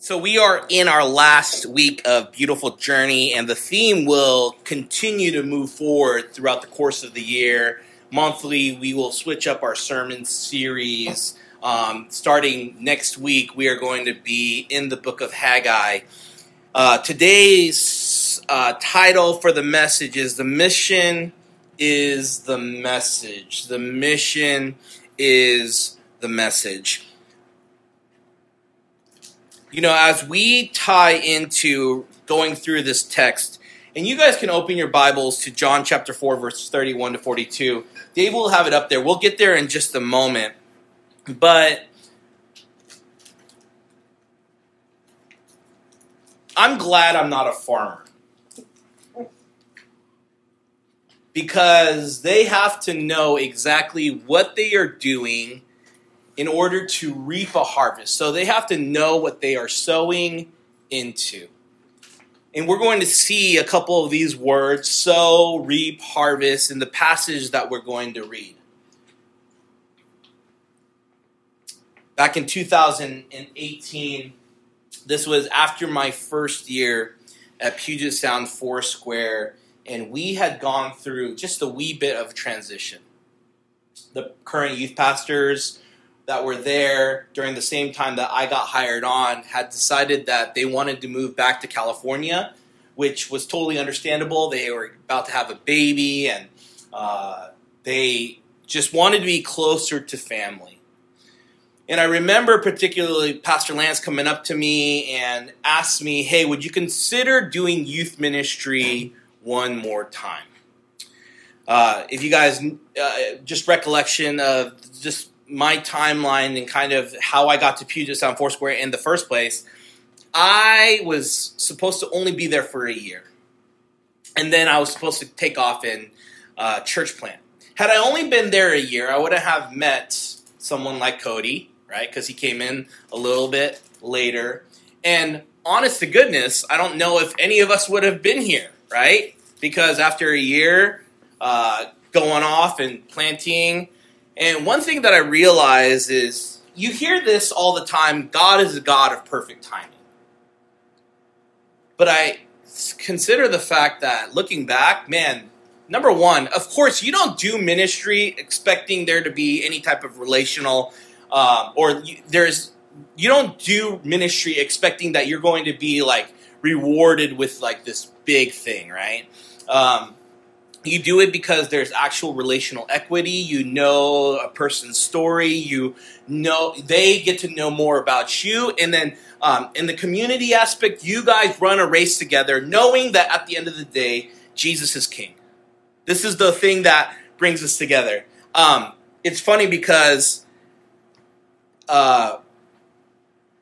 So we are in our last week of Beautiful Journey, and the theme will continue to move forward throughout the course of the year. Monthly, we will switch up our sermon series. Um, starting next week, we are going to be in the book of Haggai. Uh, today's uh, title for the message is The Mission is the Message. The mission is the message you know, as we tie into going through this text, and you guys can open your Bibles to John chapter 4, verses 31 to 42. Dave will have it up there. We'll get there in just a moment. But I'm glad I'm not a farmer. Because they have to know exactly what they are doing in order to reap a harvest. So they have to know what they are sowing into. And we're going to see a couple of these words sow, reap, harvest in the passage that we're going to read. Back in 2018, this was after my first year at Puget Sound Foursquare, and we had gone through just a wee bit of transition. The current youth pastors that were there during the same time that I got hired on had decided that they wanted to move back to California, which was totally understandable. They were about to have a baby and uh, they just wanted to be closer to family. And I remember particularly Pastor Lance coming up to me and asked me, Hey, would you consider doing youth ministry one more time? Uh, if you guys, uh, just recollection of just my timeline and kind of how I got to Puget Sound Foursquare in the first place, I was supposed to only be there for a year. And then I was supposed to take off in uh, church plant. Had I only been there a year, I would have met someone like Cody, right? Because he came in a little bit later. And honest to goodness, I don't know if any of us would have been here, right? Because after a year uh, going off and planting, and one thing that I realize is you hear this all the time God is a God of perfect timing. But I consider the fact that looking back, man, number one, of course, you don't do ministry expecting there to be any type of relational, um, or you, there's, you don't do ministry expecting that you're going to be like rewarded with like this big thing, right? Um, you do it because there's actual relational equity. You know a person's story. You know they get to know more about you. And then um, in the community aspect you guys run a race together knowing that at the end of the day jesus is king. This is the thing that brings us together. Um, it's funny because uh,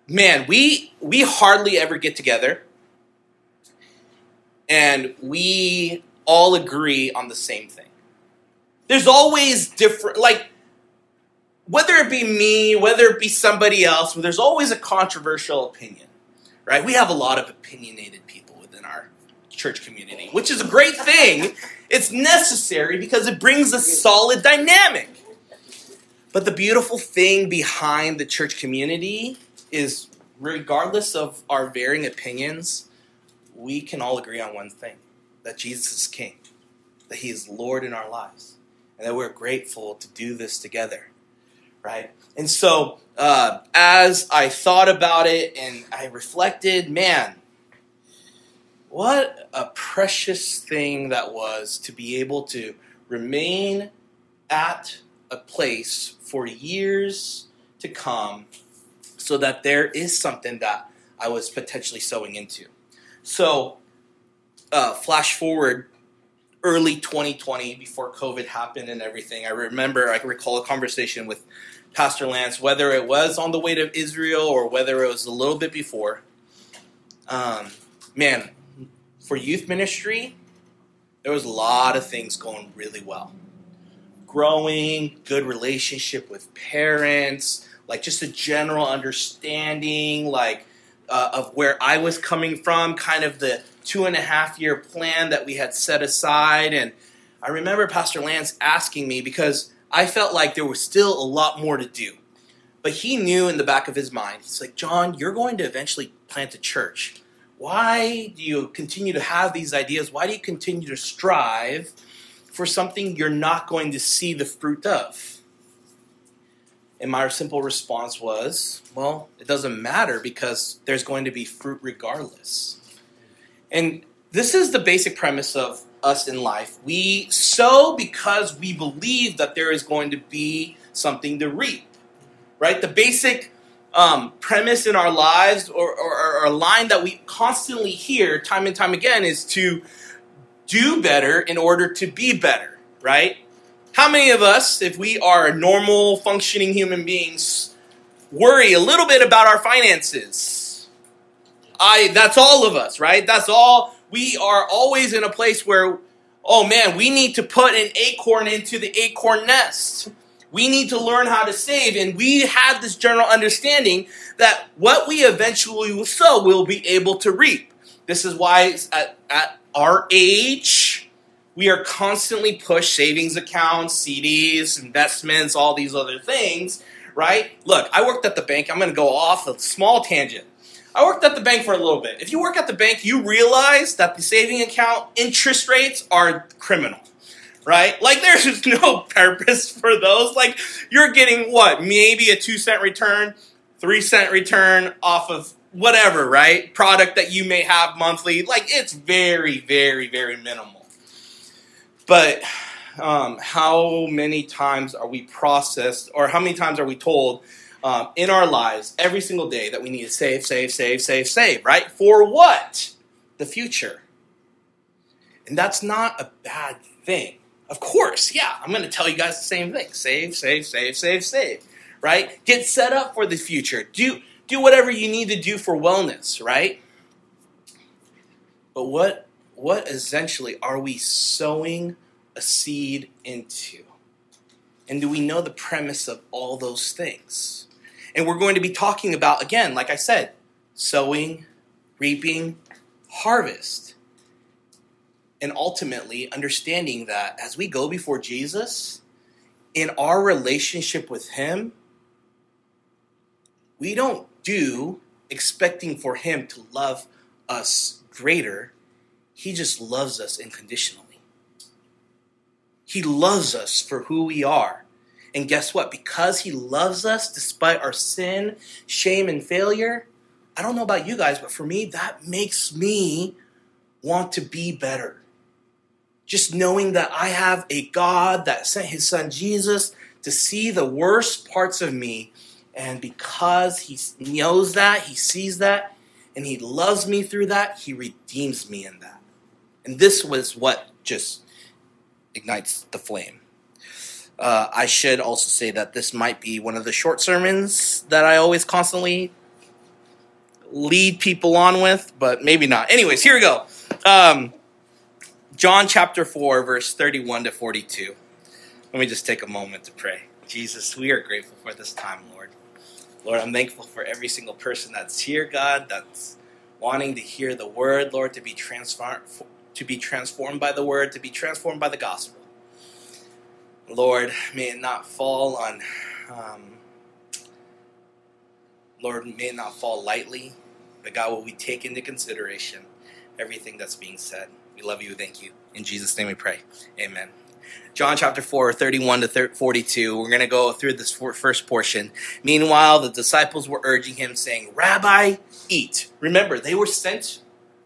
man we we hardly ever get together. And we all agree on the same thing. There's always different, like, whether it be me, whether it be somebody else, there's always a controversial opinion, right? We have a lot of opinionated people within our church community, which is a great thing. It's necessary because it brings a solid dynamic. But the beautiful thing behind the church community is, regardless of our varying opinions, we can all agree on one thing that Jesus is King, that He is Lord in our lives, and that we're grateful to do this together, right? And so, uh, as I thought about it and I reflected, man, what a precious thing that was to be able to remain at a place for years to come so that there is something that I was potentially sowing into. So, uh, flash forward early 2020 before COVID happened and everything. I remember, I recall a conversation with Pastor Lance, whether it was on the way to Israel or whether it was a little bit before. Um, man, for youth ministry, there was a lot of things going really well. Growing, good relationship with parents, like just a general understanding, like uh, of where I was coming from, kind of the two and a half year plan that we had set aside. And I remember Pastor Lance asking me because I felt like there was still a lot more to do. But he knew in the back of his mind, he's like, John, you're going to eventually plant a church? Why do you continue to have these ideas? Why do you continue to strive for something you're not going to see the fruit of? And my simple response was, well, it doesn't matter because there's going to be fruit regardless. And this is the basic premise of us in life. We sow because we believe that there is going to be something to reap, right? The basic um, premise in our lives or, or, or a line that we constantly hear time and time again is to do better in order to be better, right? How many of us, if we are normal, functioning human beings, worry a little bit about our finances? I that's all of us, right? That's all we are always in a place where oh man, we need to put an acorn into the acorn nest. We need to learn how to save. And we have this general understanding that what we eventually will sow, we'll be able to reap. This is why at, at our age, we are constantly pushed savings accounts, CDs, investments, all these other things, right? Look, I worked at the bank. I'm going to go off a small tangent. I worked at the bank for a little bit. If you work at the bank, you realize that the saving account interest rates are criminal right? Like there's just no purpose for those. Like you're getting what? Maybe a 2 cent return, 3 cent return off of whatever, right? Product that you may have monthly. Like it's very very very minimal. But um, how many times are we processed or how many times are we told um, in our lives every single day that we need to save, save, save, save, save, right? For what? The future. And that's not a bad thing. Of course, yeah, I'm going to tell you guys the same thing. Save, save, save, save, save. Right? Get set up for the future. Do do whatever you need to do for wellness, right? But what what essentially are we sowing a seed into? And do we know the premise of all those things? And we're going to be talking about again, like I said, sowing, reaping, harvest and ultimately understanding that as we go before Jesus, in our relationship with Him, we don't do expecting for Him to love us greater. He just loves us unconditionally. He loves us for who we are. And guess what? Because He loves us despite our sin, shame, and failure, I don't know about you guys, but for me, that makes me want to be better just knowing that I have a God that sent his son Jesus to see the worst parts of me. And because he knows that, he sees that, and he loves me through that, he redeems me in that. And this was what just ignites the flame. Uh, I should also say that this might be one of the short sermons that I always constantly lead people on with, but maybe not. Anyways, here we go. Um, John chapter 4, verse 31 to 42. Let me just take a moment to pray. Jesus, we are grateful for this time, Lord. Lord, I'm thankful for every single person that's here, God, that's wanting to hear the word, Lord, to be transformed to be transformed by the word, to be transformed by the gospel. Lord, may it not fall on um, Lord, may it not fall lightly, but God, will we take into consideration everything that's being said? We love you. Thank you. In Jesus' name we pray. Amen. John chapter 4, 31 to 42. We're going to go through this first portion. Meanwhile, the disciples were urging him, saying, Rabbi, eat. Remember, they were sent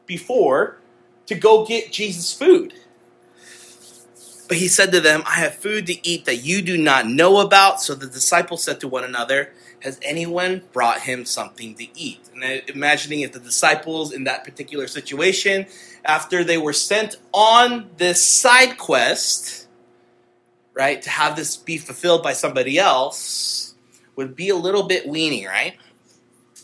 before to go get Jesus' food. But he said to them, I have food to eat that you do not know about. So the disciples said to one another, Has anyone brought him something to eat? And I'm imagining if the disciples in that particular situation after they were sent on this side quest, right, to have this be fulfilled by somebody else, would be a little bit weenie, right?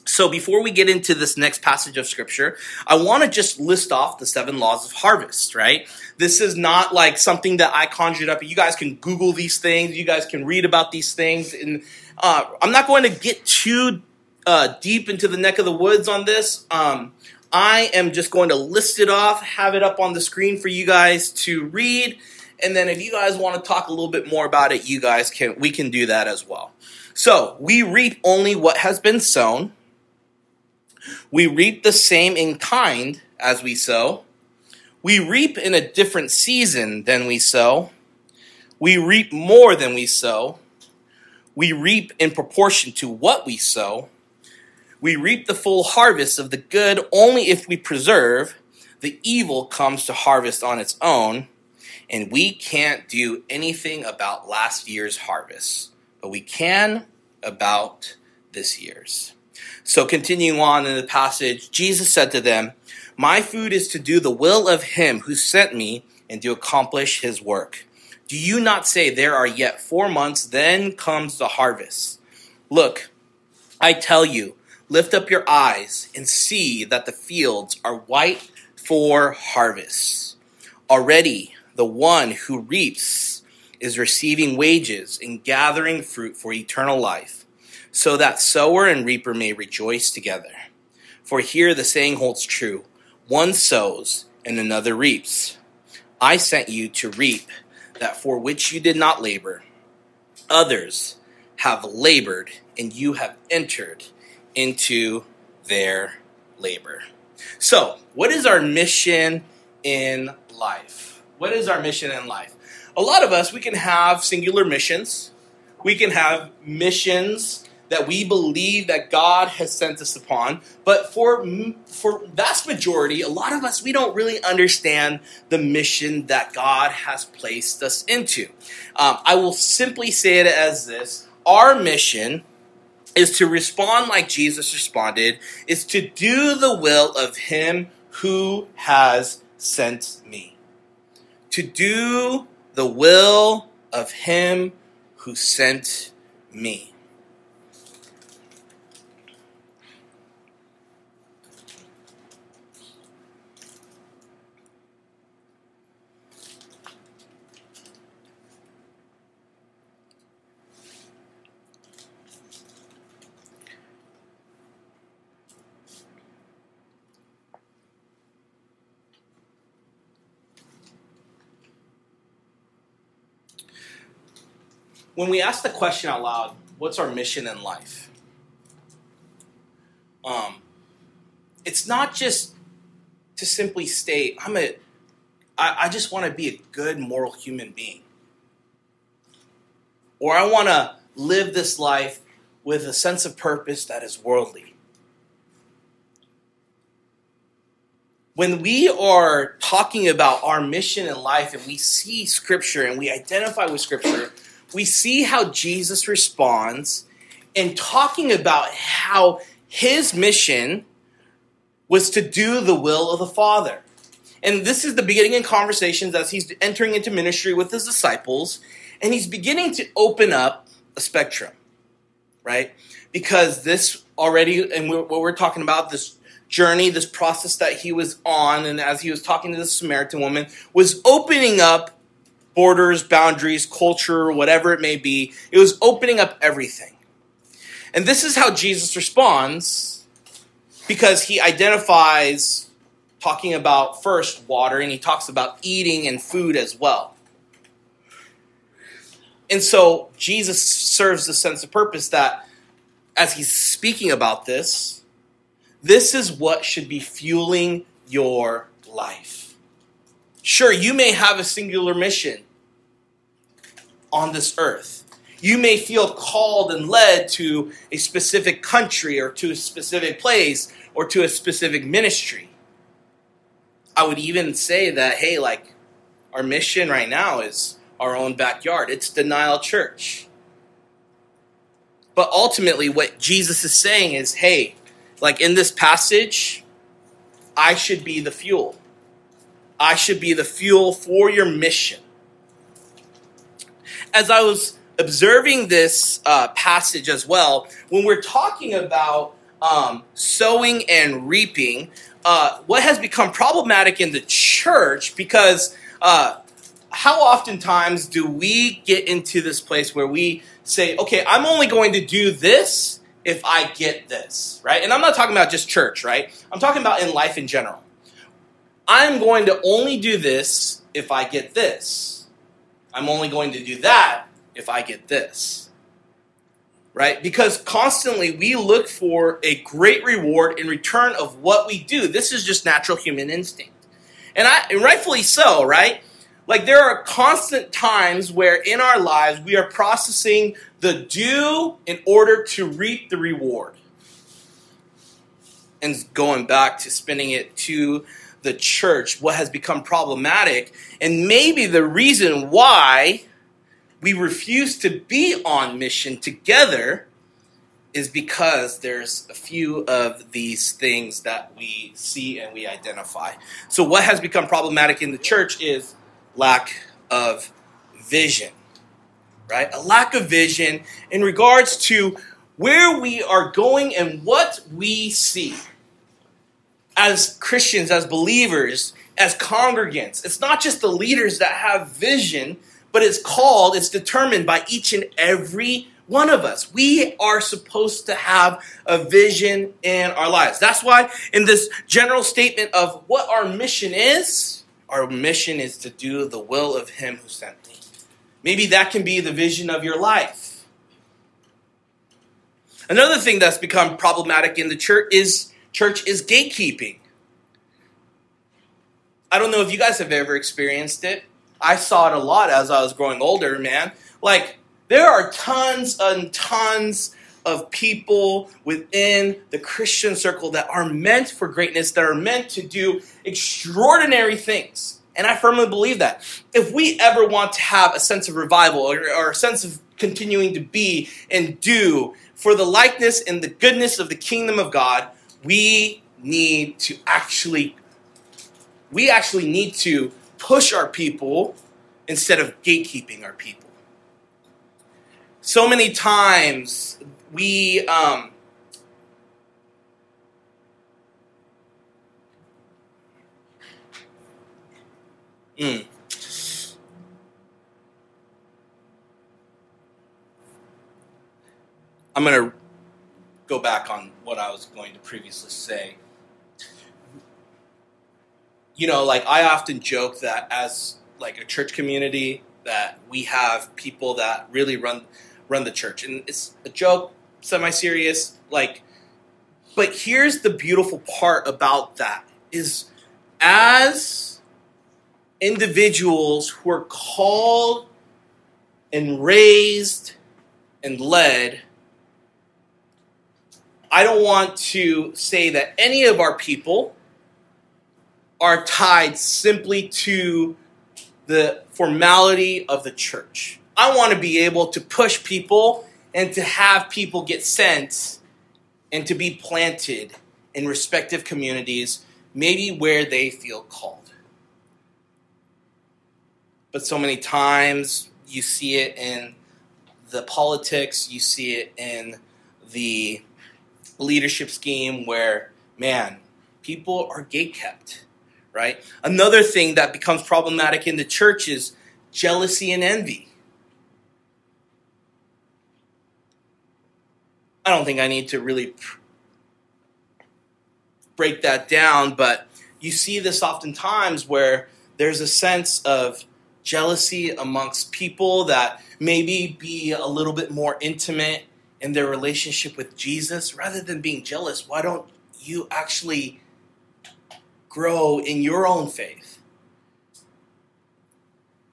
So before we get into this next passage of scripture, I want to just list off the seven laws of harvest, right? This is not like something that I conjured up. You guys can Google these things. You guys can read about these things. And uh, I'm not going to get too uh, deep into the neck of the woods on this. Um, I am just going to list it off, have it up on the screen for you guys to read, and then if you guys want to talk a little bit more about it, you guys can we can do that as well. So, we reap only what has been sown. We reap the same in kind as we sow. We reap in a different season than we sow. We reap more than we sow. We reap in proportion to what we sow. We reap the full harvest of the good only if we preserve. The evil comes to harvest on its own, and we can't do anything about last year's harvest, but we can about this year's. So, continuing on in the passage, Jesus said to them, My food is to do the will of him who sent me and to accomplish his work. Do you not say there are yet four months, then comes the harvest? Look, I tell you, lift up your eyes and see that the fields are white for harvest. Already, the one who reaps is receiving wages and gathering fruit for eternal life so that sower and reaper may rejoice together. For here the saying holds true one sows and another reaps. I sent you to reap that for which you did not labor. Others have labored, and you have entered into their labor. So, what is our mission in life? What is our mission in life? A lot of us, we can have singular missions. We can have missions that we believe that God has sent us upon. But for for vast majority, a lot of us we don't really understand the mission that God has placed us into. Um, I will simply say it as this: Our mission is to respond like Jesus responded, is to do the will of Him who has sent me. To do the will of Him who sent me. When we ask the question out loud, what's our mission in life? Um, it's not just to simply state, I'm a, I, I just want to be a good moral human being. Or I want to live this life with a sense of purpose that is worldly. When we are talking about our mission in life and we see Scripture and we identify with Scripture, we see how Jesus responds in talking about how his mission was to do the will of the Father. And this is the beginning in conversations as he's entering into ministry with his disciples, and he's beginning to open up a spectrum, right? Because this already, and what we're talking about, this journey, this process that he was on, and as he was talking to the Samaritan woman, was opening up borders, boundaries, culture, whatever it may be. It was opening up everything. And this is how Jesus responds because he identifies talking about first water and he talks about eating and food as well. And so Jesus serves the sense of purpose that as he's speaking about this, this is what should be fueling your life. Sure, you may have a singular mission on this earth. You may feel called and led to a specific country or to a specific place or to a specific ministry. I would even say that, hey, like, our mission right now is our own backyard. It's Denial Church. But ultimately, what Jesus is saying is, hey, like in this passage, I should be the fuel. I should be the fuel for your mission as I was observing this uh, passage as well, when we're talking about um, sowing and reaping, uh, what has become problematic in the church because uh, how oftentimes do we get into this place where we say, okay, I'm only going to do this if I get this, right? And I'm not talking about just church, right? I'm talking about in life in general. I'm going to only do this if I get this. I'm only going to do that if I get this. right? Because constantly we look for a great reward in return of what we do. This is just natural human instinct. And, I, and rightfully so, right? Like there are constant times where in our lives we are processing the due in order to reap the reward. And going back to spinning it to the church, what has become problematic, and maybe the reason why we refuse to be on mission together is because there's a few of these things that we see and we identify. So, what has become problematic in the church is lack of vision, right? A lack of vision in regards to where we are going and what we see. As Christians, as believers, as congregants, it's not just the leaders that have vision, but it's called, it's determined by each and every one of us. We are supposed to have a vision in our lives. That's why, in this general statement of what our mission is, our mission is to do the will of Him who sent me. Maybe that can be the vision of your life. Another thing that's become problematic in the church is church is gatekeeping. I don't know if you guys have ever experienced it. I saw it a lot as I was growing older, man. Like, there are tons and tons of people within the Christian circle that are meant for greatness, that are meant to do extraordinary things. And I firmly believe that. If we ever want to have a sense of revival or, or a sense of continuing to be and do for the likeness and the goodness of the kingdom of God, we need to actually we actually need to push our people instead of gatekeeping our people. So many times we um, mm. I'm going to go back on what I was going to previously say you know, like I often joke that as like a church community that we have people that really run run the church, and it's a joke, semi-serious, like. But here's the beautiful part about that is as individuals who are called and raised and led, I don't want to say that any of our people are tied simply to the formality of the church. I want to be able to push people and to have people get sent and to be planted in respective communities, maybe where they feel called. But so many times you see it in the politics, you see it in the leadership scheme where, man, people are gate kept right? Another thing that becomes problematic in the church is jealousy and envy. I don't think I need to really break that down, but you see this oftentimes where there's a sense of jealousy amongst people that maybe be a little bit more intimate in their relationship with Jesus rather than being jealous. Why don't you actually grow in your own faith.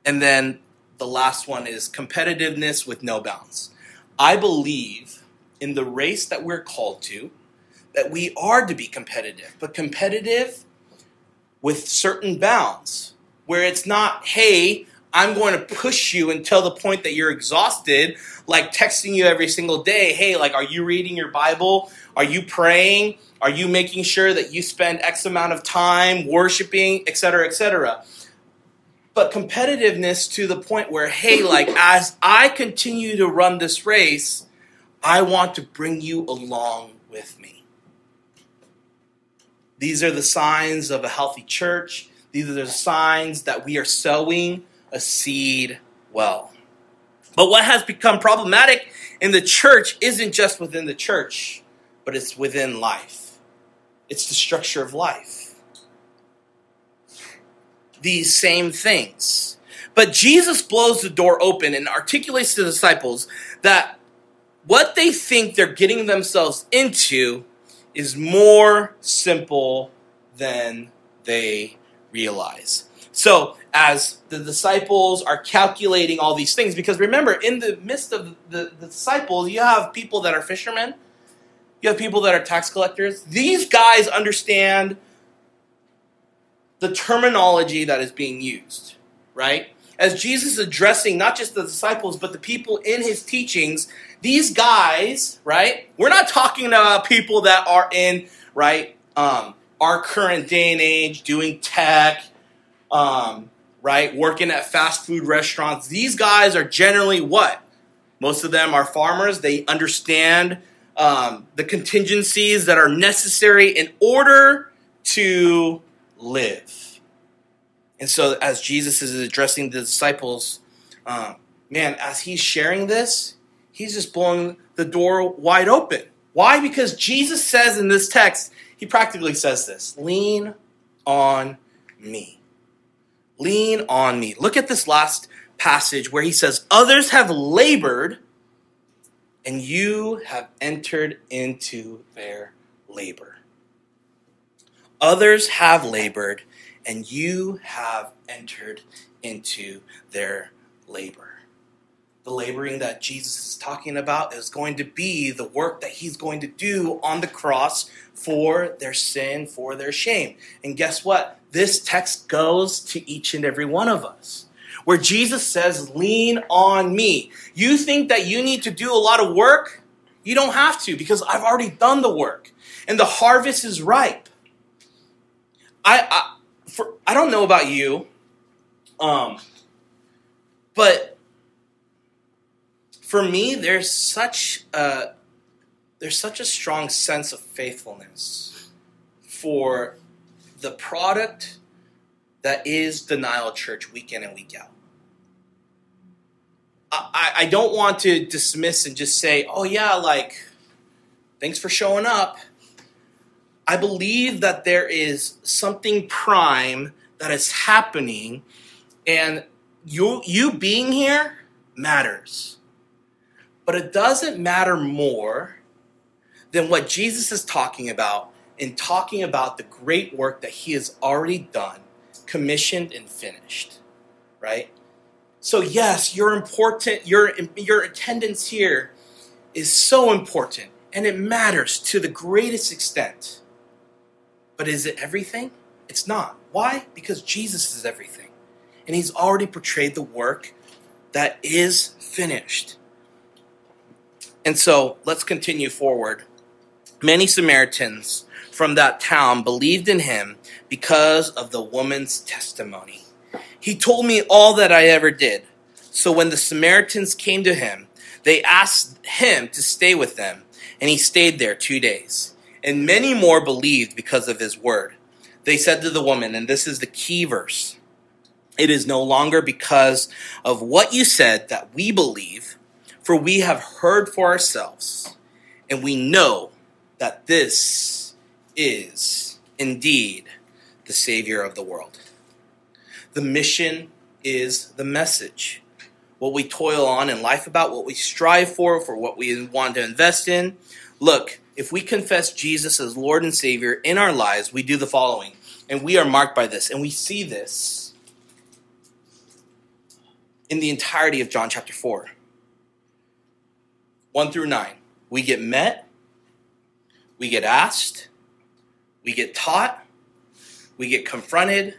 And then the last one is competitiveness with no bounds. I believe in the race that we're called to that we are to be competitive, but competitive with certain bounds where it's not, hey, I'm going to push you until the point that you're exhausted, like texting you every single day, hey, like, are you reading your Bible? Are you praying? Are you making sure that you spend X amount of time worshiping, et cetera, et cetera? But competitiveness to the point where, hey, like, as I continue to run this race, I want to bring you along with me. These are the signs of a healthy church. These are the signs that we are sowing a seed well. But what has become problematic in the church isn't just within the church, but it's within life. It's the structure of life. These same things. But Jesus blows the door open and articulates to the disciples that what they think they're getting themselves into is more simple than they realize. So, as the disciples are calculating all these things, because remember, in the midst of the, the, disciples, you have people that are fishermen, you have people that are tax collectors. These guys understand the terminology that is being used, right? As Jesus is addressing not just the disciples, but the people in his teachings, these guys, right? We're not talking about people that are in, right, um, our current day and age doing tech, um, right, working at fast food restaurants. These guys are generally what? Most of them are farmers. They understand um, the contingencies that are necessary in order to live. And so, as Jesus is addressing the disciples, um, man, as he's sharing this, he's just blowing the door wide open. Why? Because Jesus says in this text, he practically says this lean on me. Lean on me. Look at this last passage where he says, Others have labored, and you have entered into their labor. Others have labored, and you have entered into their labor the laboring that Jesus is talking about is going to be the work that he's going to do on the cross for their sin, for their shame. And guess what? This text goes to each and every one of us. Where Jesus says, Lean on me. You think that you need to do a lot of work? You don't have to because I've already done the work and the harvest is ripe. I, I, for, I don't know about you, um, but for me, there's such a there's such a strong sense of faithfulness for the product that is denial church week in and week out. I, I don't want to dismiss and just say, oh yeah, like thanks for showing up. I believe that there is something prime that is happening, and you you being here matters. But it doesn't matter more than what Jesus is talking about in talking about the great work that he has already done, commissioned and finished, right? So yes, your important your your attendance here is so important and it matters to the greatest extent. But is it everything? It's not. Why? Because Jesus is everything. And he's already portrayed the work that is finished. And so let's continue forward. Many Samaritans from that town believed in him because of the woman's testimony. He told me all that I ever did. So when the Samaritans came to him, they asked him to stay with them, and he stayed there two days. And many more believed because of his word. They said to the woman, and this is the key verse it is no longer because of what you said that we believe for we have heard for ourselves, and we know that this is indeed the Savior of the world. The mission is the message. What we toil on in life about, what we strive for, for what we want to invest in. Look, if we confess Jesus as Lord and Savior in our lives, we do the following. And we are marked by this. And we see this in the entirety of John chapter 4. 1 through 9. We get met, we get asked, we get taught, we get confronted,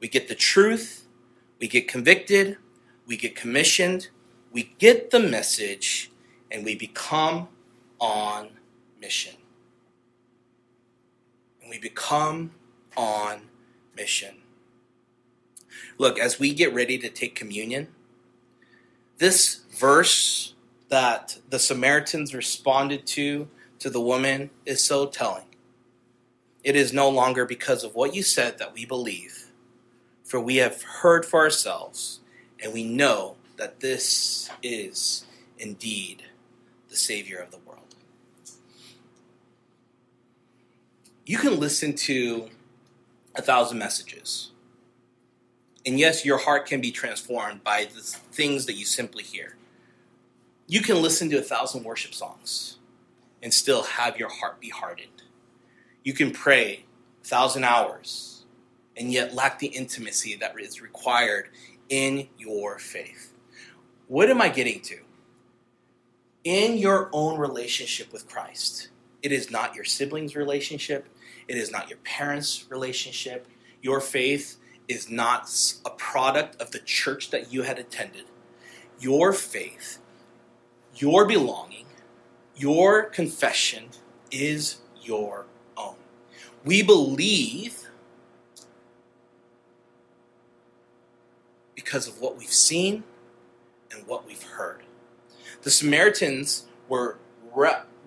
we get the truth, we get convicted, we get commissioned, we get the message, and we become on mission. And we become on mission. Look, as we get ready to take communion, this verse that the Samaritans responded to to the woman is so telling. It is no longer because of what you said that we believe, for we have heard for ourselves, and we know that this is indeed the Savior of the world. You can listen to a thousand messages. And yes, your heart can be transformed by the things that you simply hear. You can listen to a thousand worship songs and still have your heart be hardened. You can pray a thousand hours and yet lack the intimacy that is required in your faith. What am I getting to? In your own relationship with Christ, it is not your siblings' relationship, it is not your parents' relationship. Your faith is not a product of the church that you had attended. Your faith, your belonging, your confession is your. We believe because of what we've seen and what we've heard. The Samaritans were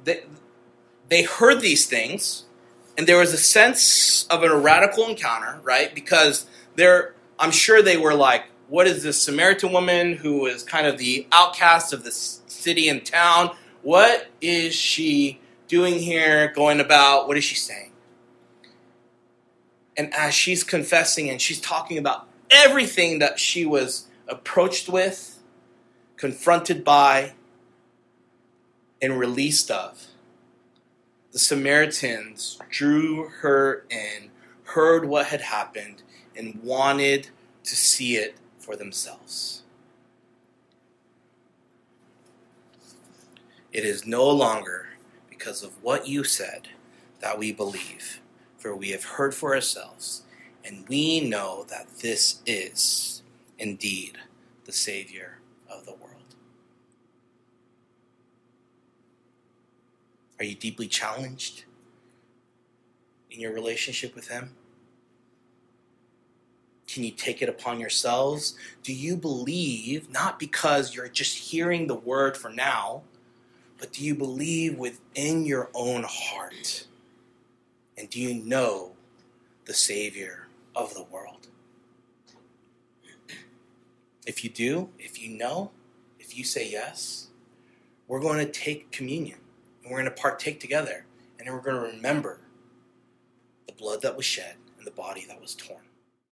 they, they heard these things and there was a sense of a radical encounter, right? Because they're I'm sure they were like, what is this Samaritan woman who is kind of the outcast of this city and town? What is she doing here, going about? What is she saying? And as she's confessing and she's talking about everything that she was approached with, confronted by, and released of, the Samaritans drew her in, heard what had happened, and wanted to see it for themselves. It is no longer because of what you said that we believe, for we have heard for ourselves, and we know that this is indeed the Savior of the world. Are you deeply challenged in your relationship with Him? Can you take it upon yourselves? Do you believe, not because you're just hearing the word for now, but do you believe within your own heart? And do you know the Savior of the world? If you do, if you know, if you say yes, we're going to take communion and we're going to partake together. And then we're going to remember the blood that was shed and the body that was torn.